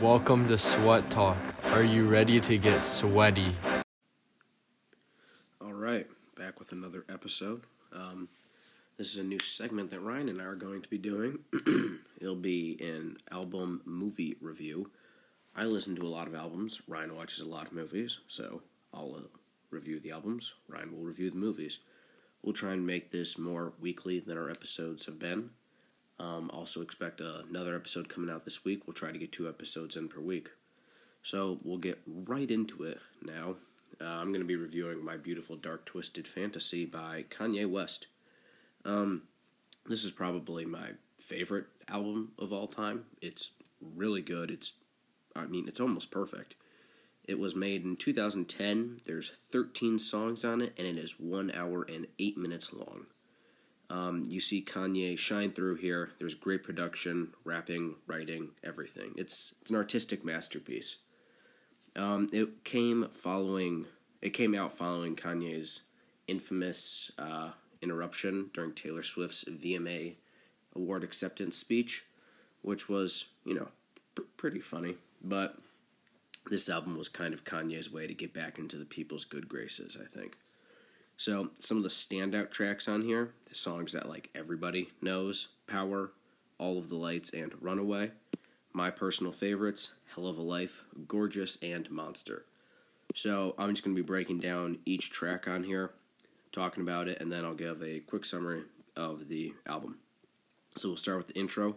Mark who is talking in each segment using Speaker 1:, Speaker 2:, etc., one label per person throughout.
Speaker 1: Welcome to Sweat Talk. Are you ready to get sweaty?
Speaker 2: All right, back with another episode. Um, this is a new segment that Ryan and I are going to be doing. It'll be an album movie review. I listen to a lot of albums. Ryan watches a lot of movies, so I'll uh, review the albums. Ryan will review the movies. We'll try and make this more weekly than our episodes have been. Um, also expect another episode coming out this week. We'll try to get two episodes in per week. So we'll get right into it now. Uh, I'm going to be reviewing My Beautiful Dark Twisted Fantasy by Kanye West. Um, this is probably my favorite album of all time. It's really good. It's, I mean, it's almost perfect. It was made in 2010. There's 13 songs on it, and it is one hour and eight minutes long. Um, you see Kanye shine through here. There's great production, rapping, writing, everything. It's it's an artistic masterpiece. Um, it came following. It came out following Kanye's infamous uh, interruption during Taylor Swift's VMA award acceptance speech, which was you know pr- pretty funny. But this album was kind of Kanye's way to get back into the people's good graces. I think. So some of the standout tracks on here, the songs that like everybody knows, Power, All of the Lights, and Runaway. My personal favorites, Hell of a Life, Gorgeous, and Monster. So I'm just to be breaking down each track on here, talking about it, and then I'll give a quick summary of the album. So we'll start with the intro,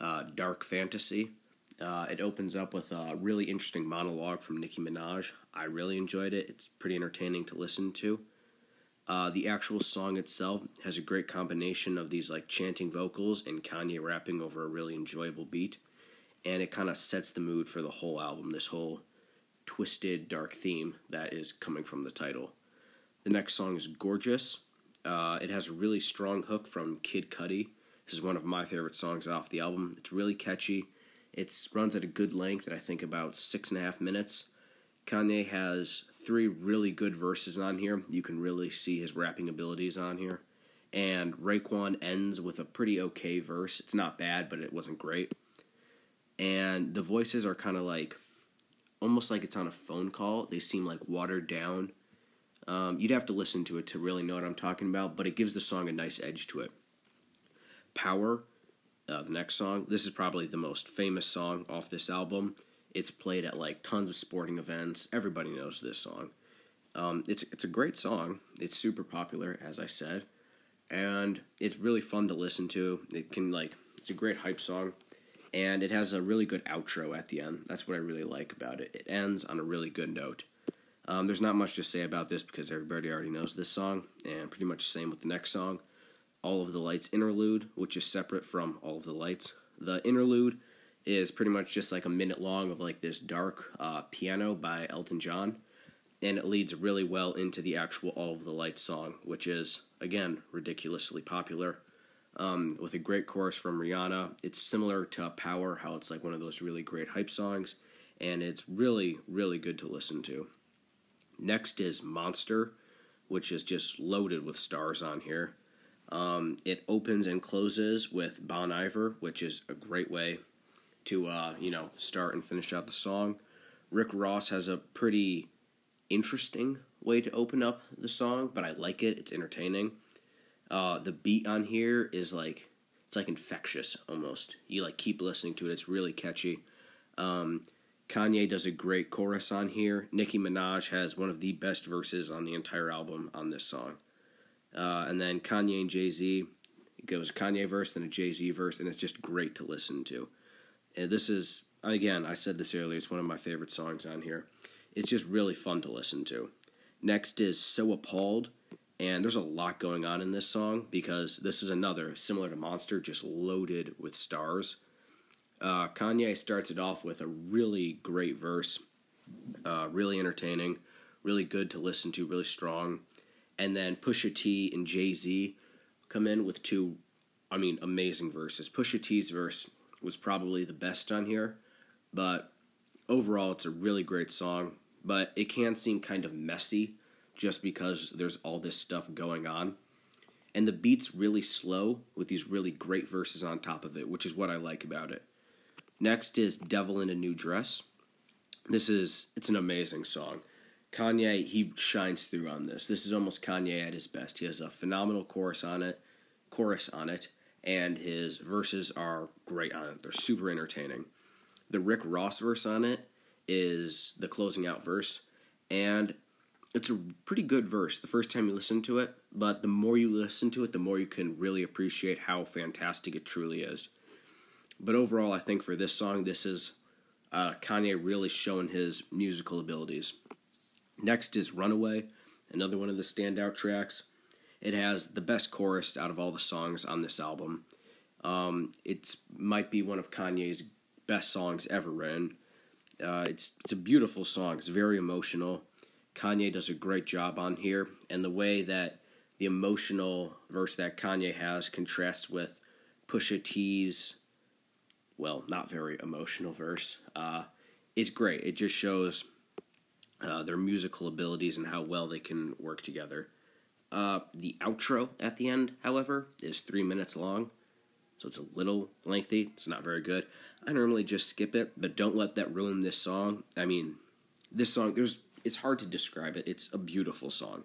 Speaker 2: uh, Dark Fantasy. Uh, it opens up with a really interesting monologue from Nicki Minaj. I really enjoyed it. It's pretty entertaining to listen to. Uh, the actual song itself has a great combination of these like chanting vocals and Kanye rapping over a really enjoyable beat, and it kind of sets the mood for the whole album. This whole twisted, dark theme that is coming from the title. The next song is "Gorgeous." Uh, it has a really strong hook from Kid Cudi. This is one of my favorite songs off the album. It's really catchy. It runs at a good length, at I think about six and a half minutes. Kanye has three really good verses on here. You can really see his rapping abilities on here. And Raekwon ends with a pretty okay verse. It's not bad, but it wasn't great. And the voices are kind of like almost like it's on a phone call. They seem like watered down. Um, you'd have to listen to it to really know what I'm talking about, but it gives the song a nice edge to it. Power, uh, the next song. This is probably the most famous song off this album. It's played at like tons of sporting events. Everybody knows this song. Um, it's it's a great song. It's super popular, as I said, and it's really fun to listen to. It can like it's a great hype song, and it has a really good outro at the end. That's what I really like about it. It ends on a really good note. Um, there's not much to say about this because everybody already knows this song, and pretty much the same with the next song. All of the Lights interlude, which is separate from All of the Lights. The interlude is pretty much just like a minute long of like this dark uh, piano by Elton John, and it leads really well into the actual All of the Lights song, which is again ridiculously popular. Um, with a great chorus from Rihanna. It's similar to Power, how it's like one of those really great hype songs, and it's really, really good to listen to. Next is Monster, which is just loaded with stars on here. Um, it opens and closes with Bon Iver, which is a great way to uh, you know start and finish out the song. Rick Ross has a pretty interesting way to open up the song, but I like it. It's entertaining. Uh, the beat on here is like it's like infectious almost. You like keep listening to it. It's really catchy. Um, Kanye does a great chorus on here. Nicki Minaj has one of the best verses on the entire album on this song. Uh, and then Kanye and Jay Z goes Kanye verse, then a Jay Z verse, and it's just great to listen to. And this is again, I said this earlier. It's one of my favorite songs on here. It's just really fun to listen to. Next is So Appalled, and there's a lot going on in this song because this is another similar to Monster, just loaded with stars. Uh, Kanye starts it off with a really great verse, uh, really entertaining, really good to listen to, really strong. And then Pusha T and Jay Z come in with two, I mean, amazing verses. Pusha T's verse was probably the best on here, but overall, it's a really great song. But it can seem kind of messy just because there's all this stuff going on. And the beat's really slow with these really great verses on top of it, which is what I like about it. Next is Devil in a New Dress. This is it's an amazing song. Kanye he shines through on this. This is almost Kanye at his best. He has a phenomenal chorus on it, chorus on it, and his verses are great on it. They're super entertaining. The Rick Ross verse on it is the closing out verse, and it's a pretty good verse the first time you listen to it, but the more you listen to it, the more you can really appreciate how fantastic it truly is. But overall, I think for this song, this is uh, Kanye really showing his musical abilities. Next is Runaway, another one of the standout tracks. It has the best chorus out of all the songs on this album. Um, it might be one of Kanye's best songs ever written. Uh, it's it's a beautiful song. It's very emotional. Kanye does a great job on here, and the way that the emotional verse that Kanye has contrasts with Pusha T's, well, not very emotional verse. Uh, it's great. It just shows uh, their musical abilities and how well they can work together. Uh, the outro at the end, however, is three minutes long, so it's a little lengthy. It's not very good. I normally just skip it, but don't let that ruin this song. I mean, this song, there's it's hard to describe it. It's a beautiful song.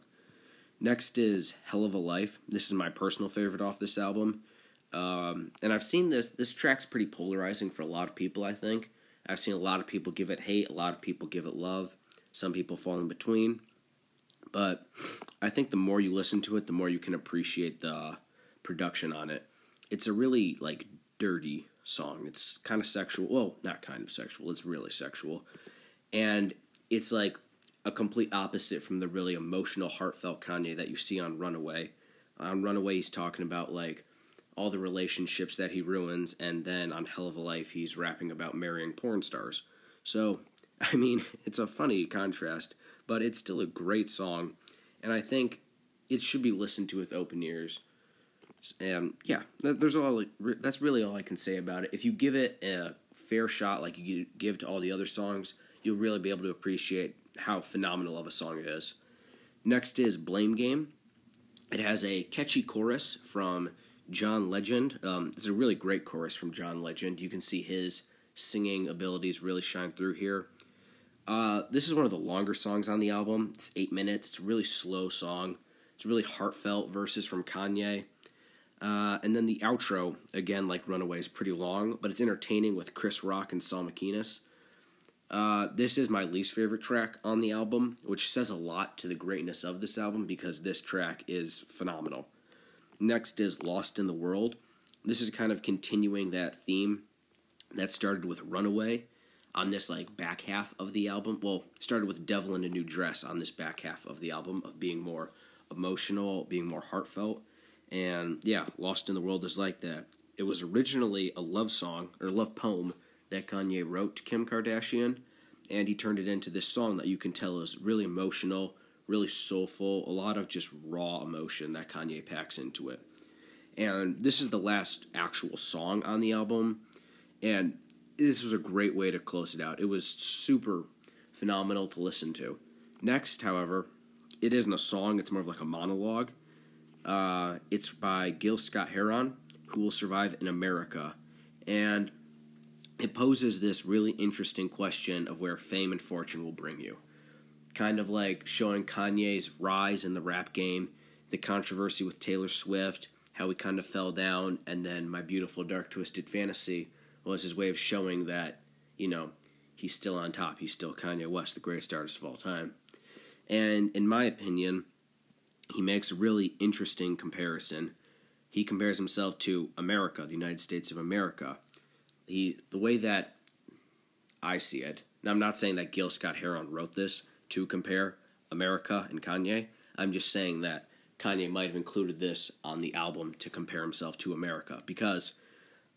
Speaker 2: Next is Hell of a Life. This is my personal favorite off this album. Um, and I've seen this, this track's pretty polarizing for a lot of people, I think. I've seen a lot of people give it hate, a lot of people give it love, some people fall in between. But I think the more you listen to it, the more you can appreciate the production on it. It's a really, like, dirty song. It's kind of sexual. Well, not kind of sexual, it's really sexual. And it's like a complete opposite from the really emotional, heartfelt Kanye that you see on Runaway. On Runaway, he's talking about like all the relationships that he ruins, and then on Hell of a Life, he's rapping about marrying porn stars. So, I mean, it's a funny contrast, but it's still a great song, and I think it should be listened to with open ears. And yeah, there's all that's really all I can say about it. If you give it a fair shot, like you give to all the other songs, you'll really be able to appreciate how phenomenal of a song it is. Next is Blame Game. It has a catchy chorus from John Legend. Um, it's a really great chorus from John Legend. You can see his singing abilities really shine through here. Uh, this is one of the longer songs on the album. It's eight minutes. It's a really slow song. It's really heartfelt verses from Kanye. Uh, and then the outro, again, like Runaway, is pretty long, but it's entertaining with Chris Rock and Saul McInnes. Uh, this is my least favorite track on the album, which says a lot to the greatness of this album because this track is phenomenal. Next is Lost in the World. This is kind of continuing that theme that started with Runaway on this like back half of the album. Well, started with Devil in a New Dress on this back half of the album of being more emotional, being more heartfelt. And yeah, Lost in the World is like that. It was originally a love song or love poem that Kanye wrote to Kim Kardashian, and he turned it into this song that you can tell is really emotional, really soulful, a lot of just raw emotion that Kanye packs into it. And this is the last actual song on the album, and this was a great way to close it out. It was super phenomenal to listen to. Next, however, it isn't a song, it's more of like a monologue. Uh, it's by Gil Scott Heron, Who Will Survive in America. And it poses this really interesting question of where fame and fortune will bring you. Kind of like showing Kanye's rise in the rap game, the controversy with Taylor Swift, how he kind of fell down, and then My Beautiful Dark Twisted Fantasy was his way of showing that, you know, he's still on top. He's still Kanye West, the greatest artist of all time. And in my opinion, he makes a really interesting comparison. He compares himself to America, the United States of America he the way that I see it. Now I'm not saying that Gil Scott Heron wrote this to compare America and Kanye. I'm just saying that Kanye might have included this on the album to compare himself to America because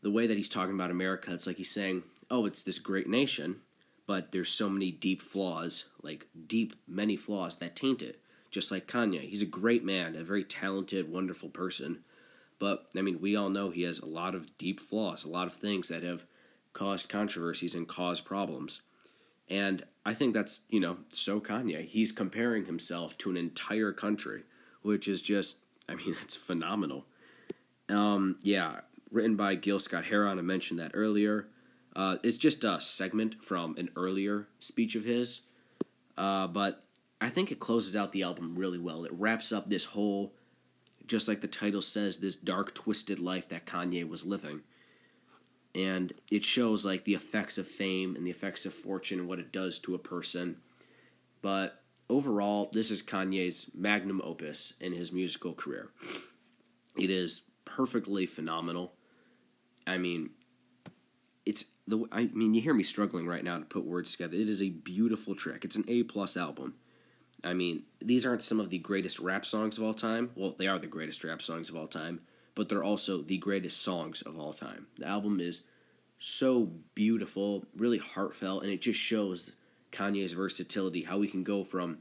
Speaker 2: the way that he's talking about America, it's like he's saying, "Oh, it's this great nation, but there's so many deep flaws, like deep many flaws that taint it." Just like Kanye, he's a great man, a very talented, wonderful person, but, I mean, we all know he has a lot of deep flaws, a lot of things that have caused controversies and caused problems. And I think that's, you know, so Kanye. He's comparing himself to an entire country, which is just, I mean, it's phenomenal. Um, yeah, written by Gil Scott Heron. I mentioned that earlier. Uh, it's just a segment from an earlier speech of his, uh, but I think it closes out the album really well. It wraps up this whole, just like the title says, this dark, twisted life that Kanye was living. And it shows like the effects of fame and the effects of fortune and what it does to a person. But overall, this is Kanye's magnum opus in his musical career. It is perfectly phenomenal. I mean, it's the I mean, you hear me struggling right now to put words together. It is a beautiful track. It's an A plus album. I mean, these aren't some of the greatest rap songs of all time. Well, they are the greatest rap songs of all time, but they're also the greatest songs of all time. The album is so beautiful, really heartfelt, and it just shows Kanye's versatility, how we can go from,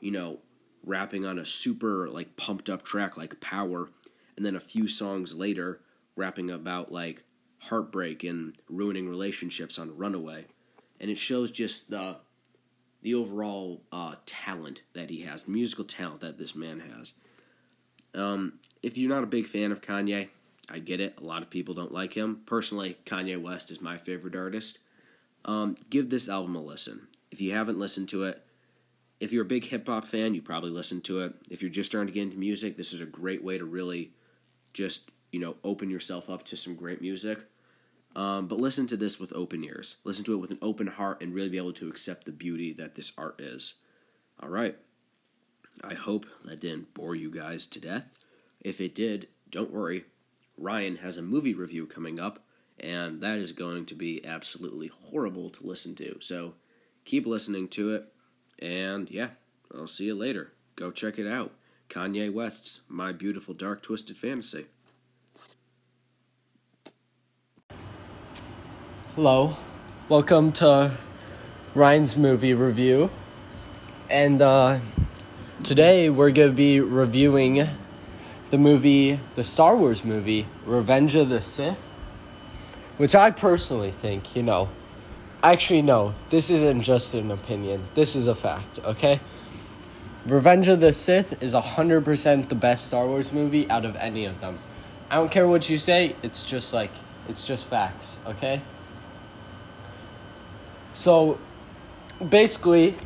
Speaker 2: you know, rapping on a super like pumped up track like Power, and then a few songs later rapping about like heartbreak and ruining relationships on Runaway, and it shows just the the overall uh, talent that he has, the musical talent that this man has. Um, if you're not a big fan of Kanye, I get it. A lot of people don't like him. Personally, Kanye West is my favorite artist. Um, give this album a listen. If you haven't listened to it, if you're a big hip hop fan, you probably listened to it. If you're just starting to get into music, this is a great way to really just, you know, open yourself up to some great music. Um, but listen to this with open ears. Listen to it with an open heart and really be able to accept the beauty that this art is. All right. I hope that didn't bore you guys to death. If it did, don't worry. Ryan has a movie review coming up, and that is going to be absolutely horrible to listen to. So keep listening to it, and yeah, I'll see you later. Go check it out. Kanye West's My Beautiful Dark Twisted Fantasy.
Speaker 3: Hello, welcome to Ryan's movie review. And uh, today we're going to be reviewing the movie, the Star Wars movie, Revenge of the Sith. Which I personally think, you know, actually, no, this isn't just an opinion, this is a fact, okay? Revenge of the Sith is 100% the best Star Wars movie out of any of them. I don't care what you say, it's just like, it's just facts, okay? So basically,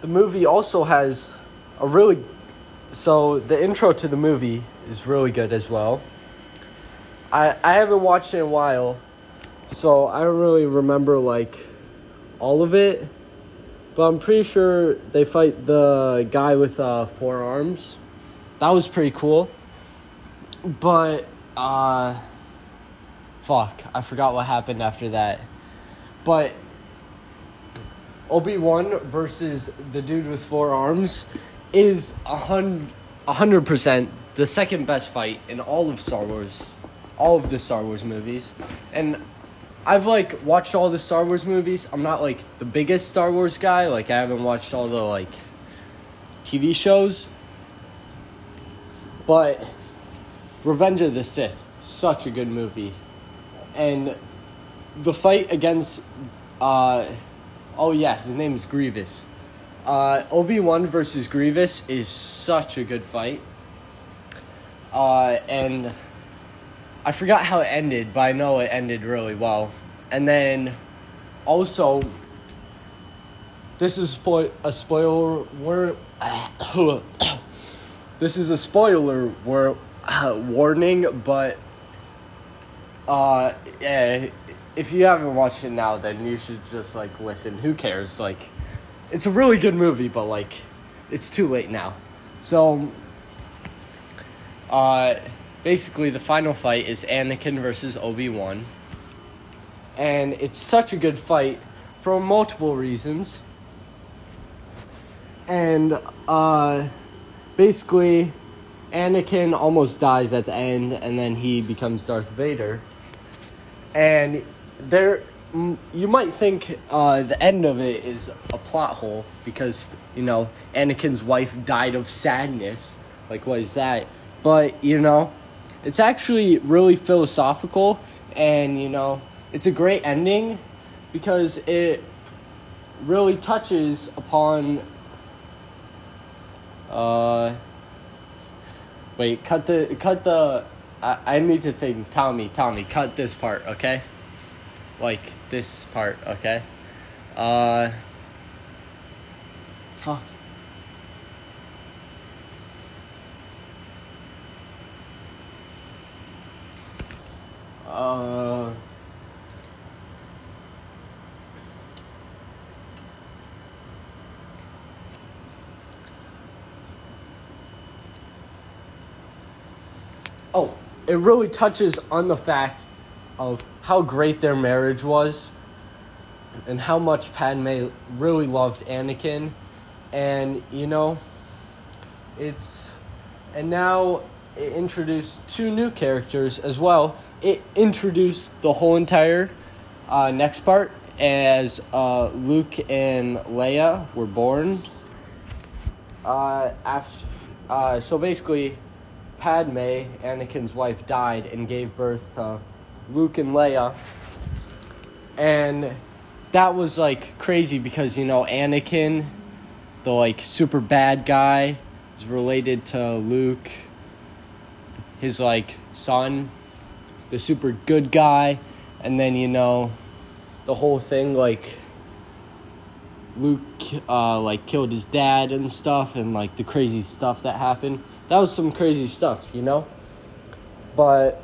Speaker 3: the movie also has a really so the intro to the movie is really good as well. I I haven't watched it in a while, so I don't really remember like all of it. But I'm pretty sure they fight the guy with uh, four arms. That was pretty cool. But uh fuck, I forgot what happened after that. But Obi Wan versus the dude with four arms is a hundred percent the second best fight in all of Star Wars, all of the Star Wars movies, and I've like watched all the Star Wars movies. I'm not like the biggest Star Wars guy. Like I haven't watched all the like TV shows, but Revenge of the Sith, such a good movie, and the fight against. Uh, Oh yeah, his name is Grievous. Uh, Obi Wan versus Grievous is such a good fight. Uh, and I forgot how it ended, but I know it ended really well. And then also, this is spo- a spoiler. War- this is a spoiler war- warning, but uh, yeah, if you haven't watched it now, then you should just like listen. Who cares? Like, it's a really good movie, but like, it's too late now. So, uh, basically, the final fight is Anakin versus Obi Wan, and it's such a good fight for multiple reasons. And uh, basically, Anakin almost dies at the end, and then he becomes Darth Vader. And there you might think uh, the end of it is a plot hole because you know Anakin's wife died of sadness. Like, what is that? But you know, it's actually really philosophical, and you know, it's a great ending because it really touches upon. Uh, wait, cut the cut the. I, I need to think. Tommy, Tommy, cut this part, okay? Like this part, okay? Uh fuck. Uh Oh, it really touches on the fact of how great their marriage was and how much Padme really loved Anakin. And, you know, it's. And now it introduced two new characters as well. It introduced the whole entire uh, next part as uh, Luke and Leia were born. Uh, after, uh, so basically, Padme, Anakin's wife, died and gave birth to Luke and Leia. And that was like crazy because, you know, Anakin, the like super bad guy, is related to Luke, his like son, the super good guy. And then, you know, the whole thing like Luke uh, like killed his dad and stuff and like the crazy stuff that happened that was some crazy stuff, you know? But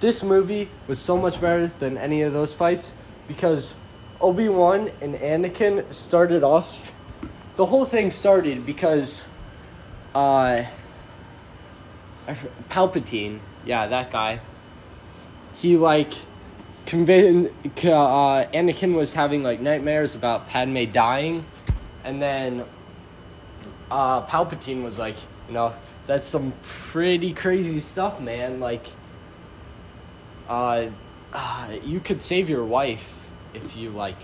Speaker 3: this movie was so much better than any of those fights because Obi Wan and Anakin started off. The whole thing started because uh, Palpatine, yeah, that guy, he like convinced uh, Anakin was having like nightmares about Padme dying, and then uh, Palpatine was like, you know, that's some pretty crazy stuff, man. Like, uh, you could save your wife if you like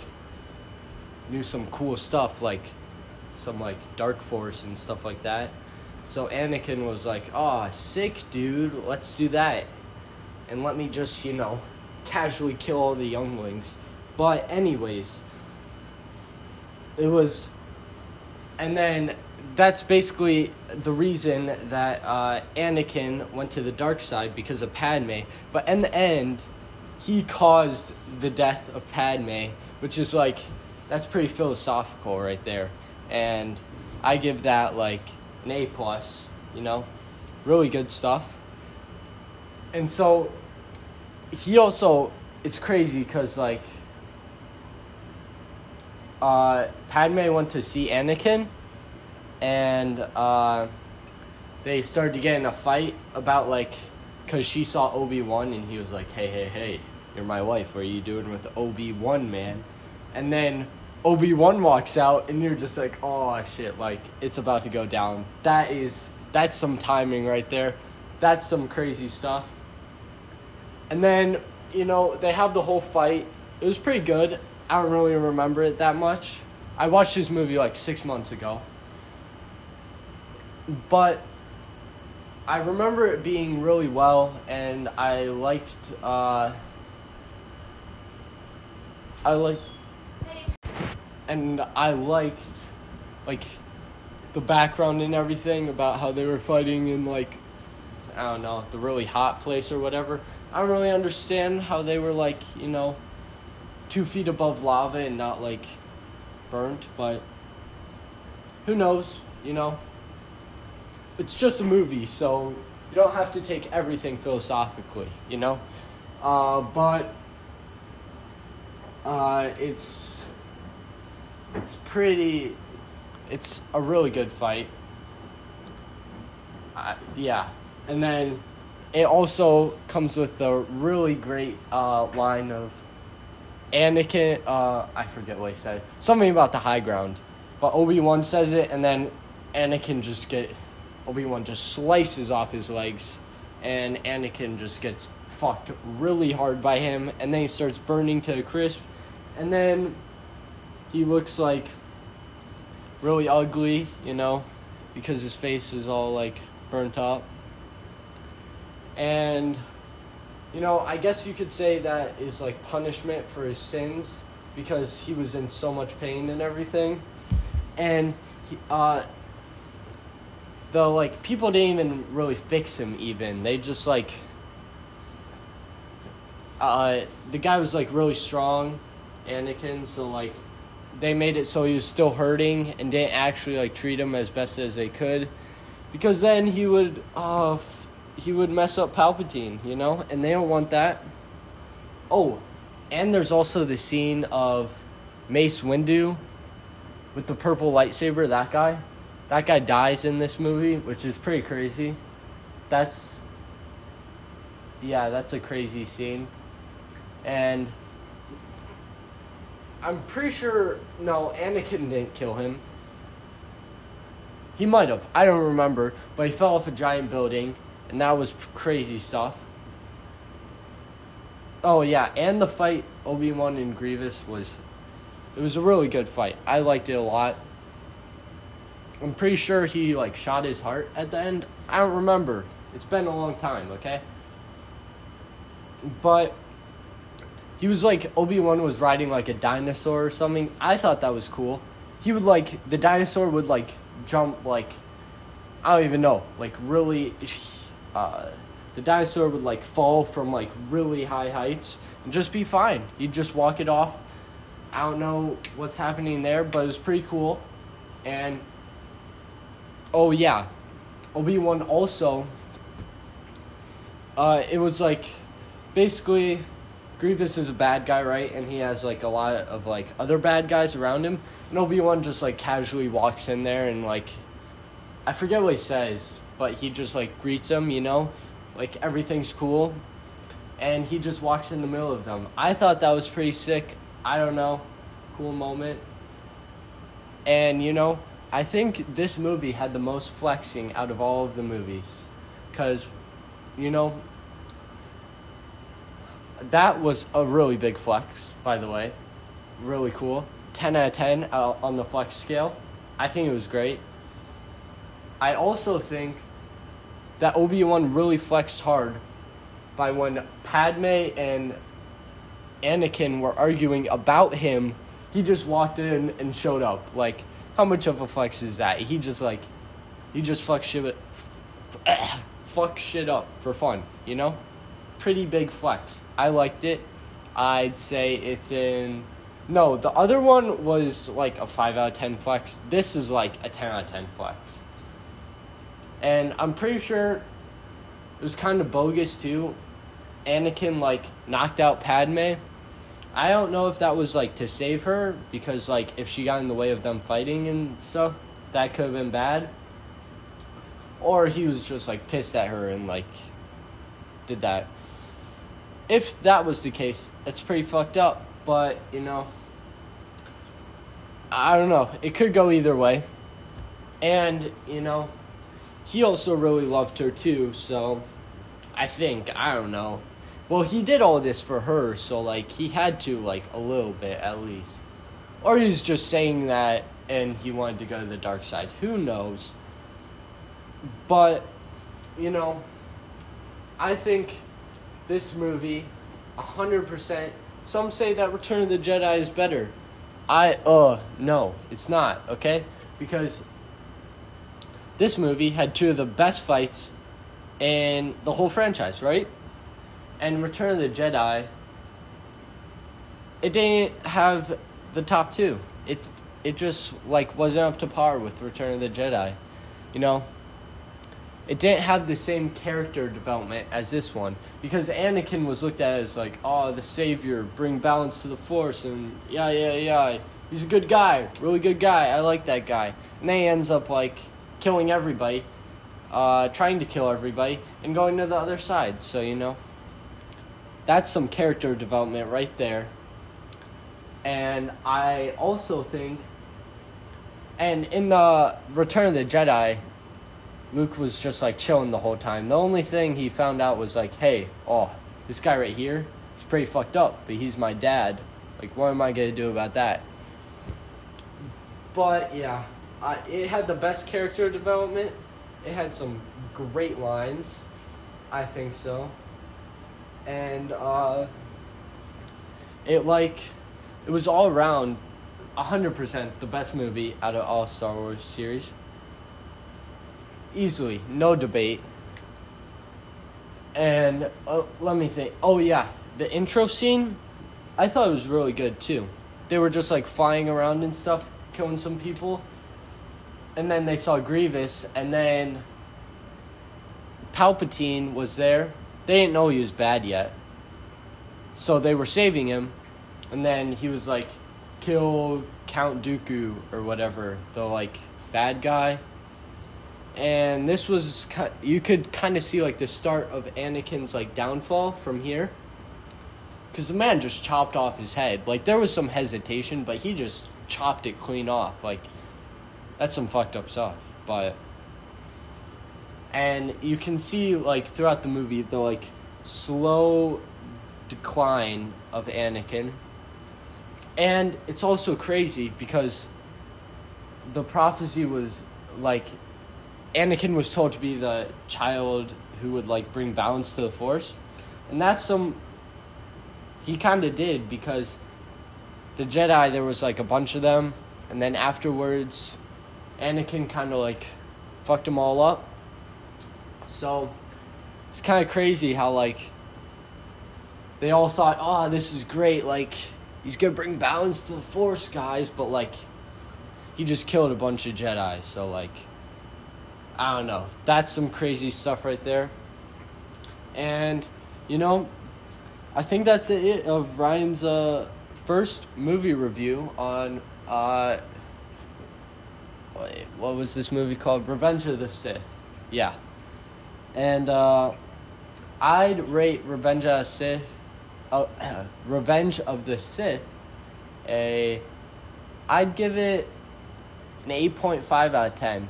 Speaker 3: knew some cool stuff, like some like dark force and stuff like that. So Anakin was like, "Oh, sick, dude. Let's do that." And let me just, you know, casually kill all the younglings. But anyways, it was and then that's basically the reason that uh, Anakin went to the dark side because of Padme. But in the end, he caused the death of Padme, which is like, that's pretty philosophical right there. And I give that like an A plus, you know, really good stuff. And so he also, it's crazy because like, uh, Padme went to see Anakin and uh, they started to get in a fight about like because she saw Obi Wan and he was like, "Hey, hey, hey, you're my wife. What are you doing with Obi Wan, man?" And then Obi Wan walks out, and you're just like, "Oh shit!" Like it's about to go down. That is that's some timing right there. That's some crazy stuff. And then you know they have the whole fight. It was pretty good. I don't really remember it that much. I watched this movie like six months ago but I remember it being really well, and I liked. Uh, I liked, and I liked, like, the background and everything about how they were fighting in like, I don't know, the really hot place or whatever. I don't really understand how they were like, you know, two feet above lava and not like burnt, but who knows, you know it's just a movie, so you don't have to take everything philosophically, you know? Uh, but uh, it's it's pretty it's a really good fight. Uh, yeah, and then it also comes with a really great uh, line of Anakin. Uh, I forget what he said. Something about the high ground, but Obi Wan says it, and then Anakin just get Obi Wan just slices off his legs, and Anakin just gets fucked really hard by him, and then he starts burning to a crisp, and then he looks like really ugly, you know, because his face is all like burnt up. And, you know, I guess you could say that is like punishment for his sins because he was in so much pain and everything. And, he, uh, the like people didn't even really fix him even they just like uh, the guy was like really strong, Anakin. So like, they made it so he was still hurting and didn't actually like treat him as best as they could, because then he would uh f- he would mess up Palpatine, you know, and they don't want that. Oh, and there's also the scene of Mace Windu with the purple lightsaber. That guy, that guy dies in this movie, which is pretty crazy. That's yeah, that's a crazy scene. And I'm pretty sure no, Anakin didn't kill him. He might have. I don't remember, but he fell off a giant building, and that was crazy stuff. Oh yeah, and the fight Obi Wan and Grievous was, it was a really good fight. I liked it a lot. I'm pretty sure he like shot his heart at the end. I don't remember. It's been a long time. Okay. But he was like Obi Wan was riding like a dinosaur or something. I thought that was cool. He would like the dinosaur would like jump like I don't even know like really. Uh, the dinosaur would like fall from like really high heights and just be fine. He'd just walk it off. I don't know what's happening there, but it was pretty cool. And oh yeah, Obi Wan also. Uh, it was like basically Grievous is a bad guy, right? And he has like a lot of like other bad guys around him. And Obi Wan just like casually walks in there and like I forget what he says, but he just like greets them, you know, like everything's cool, and he just walks in the middle of them. I thought that was pretty sick. I don't know, cool moment. And you know, I think this movie had the most flexing out of all of the movies, cause, you know, that was a really big flex. By the way, really cool. Ten out of ten uh, on the flex scale. I think it was great. I also think that Obi Wan really flexed hard by when Padme and Anakin were arguing about him. He just walked in and showed up. Like, how much of a flex is that? He just like, he just fuck shit, fuck shit up for fun. You know, pretty big flex. I liked it. I'd say it's in. No, the other one was like a five out of ten flex. This is like a ten out of ten flex and I'm pretty sure it was kind of bogus too. Anakin like knocked out Padme. I don't know if that was like to save her because like if she got in the way of them fighting and stuff, that could have been bad. Or he was just like pissed at her and like did that. If that was the case, it's pretty fucked up, but you know I don't know. It could go either way. And, you know, he also really loved her too, so I think, I don't know. Well, he did all this for her, so like he had to like a little bit at least. Or he's just saying that and he wanted to go to the dark side. Who knows? But you know, I think this movie 100% some say that Return of the Jedi is better. I uh no, it's not, okay? Because this movie had two of the best fights in the whole franchise, right? And Return of the Jedi, it didn't have the top two. It it just like wasn't up to par with Return of the Jedi, you know. It didn't have the same character development as this one because Anakin was looked at as like, oh, the savior, bring balance to the Force, and yeah, yeah, yeah, he's a good guy, really good guy. I like that guy, and then he ends up like killing everybody, uh, trying to kill everybody, and going to the other side. So, you know, that's some character development right there. And I also think, and in the Return of the Jedi, Luke was just like chilling the whole time. The only thing he found out was like, hey, oh, this guy right here, he's pretty fucked up, but he's my dad. Like, what am I gonna do about that? But yeah, uh, it had the best character development. It had some great lines. I think so. And uh, it like it was all around 100% the best movie out of all Star Wars series. Easily, no debate. And uh, let me think. Oh yeah, the intro scene, I thought it was really good too. They were just like flying around and stuff, killing some people. And then they saw Grievous, and then Palpatine was there. They didn't know he was bad yet. So they were saving him, and then he was like, kill Count Dooku or whatever, the like bad guy. And this was you could kind of see like the start of Anakin's like downfall from here. Cuz the man just chopped off his head. Like there was some hesitation, but he just chopped it clean off. Like that's some fucked up stuff, but and you can see like throughout the movie the like slow decline of Anakin. And it's also crazy because the prophecy was like Anakin was told to be the child who would like bring balance to the force. And that's some he kind of did because the Jedi there was like a bunch of them and then afterwards Anakin kind of like fucked them all up. So it's kind of crazy how like they all thought, "Oh, this is great. Like he's going to bring balance to the force, guys." But like he just killed a bunch of Jedi. So like I don't know. That's some crazy stuff right there. And you know, I think that's it of Ryan's uh, first movie review on uh, what was this movie called? Revenge of the Sith. Yeah. And uh, I'd rate Revenge of the Sith, uh, Revenge of the Sith, a, I'd give it an eight point five out of ten.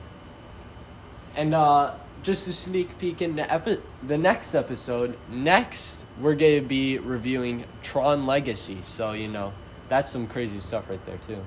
Speaker 3: And uh, just a sneak peek into epi- the next episode. Next, we're gonna be reviewing Tron Legacy. So you know, that's some crazy stuff right there too.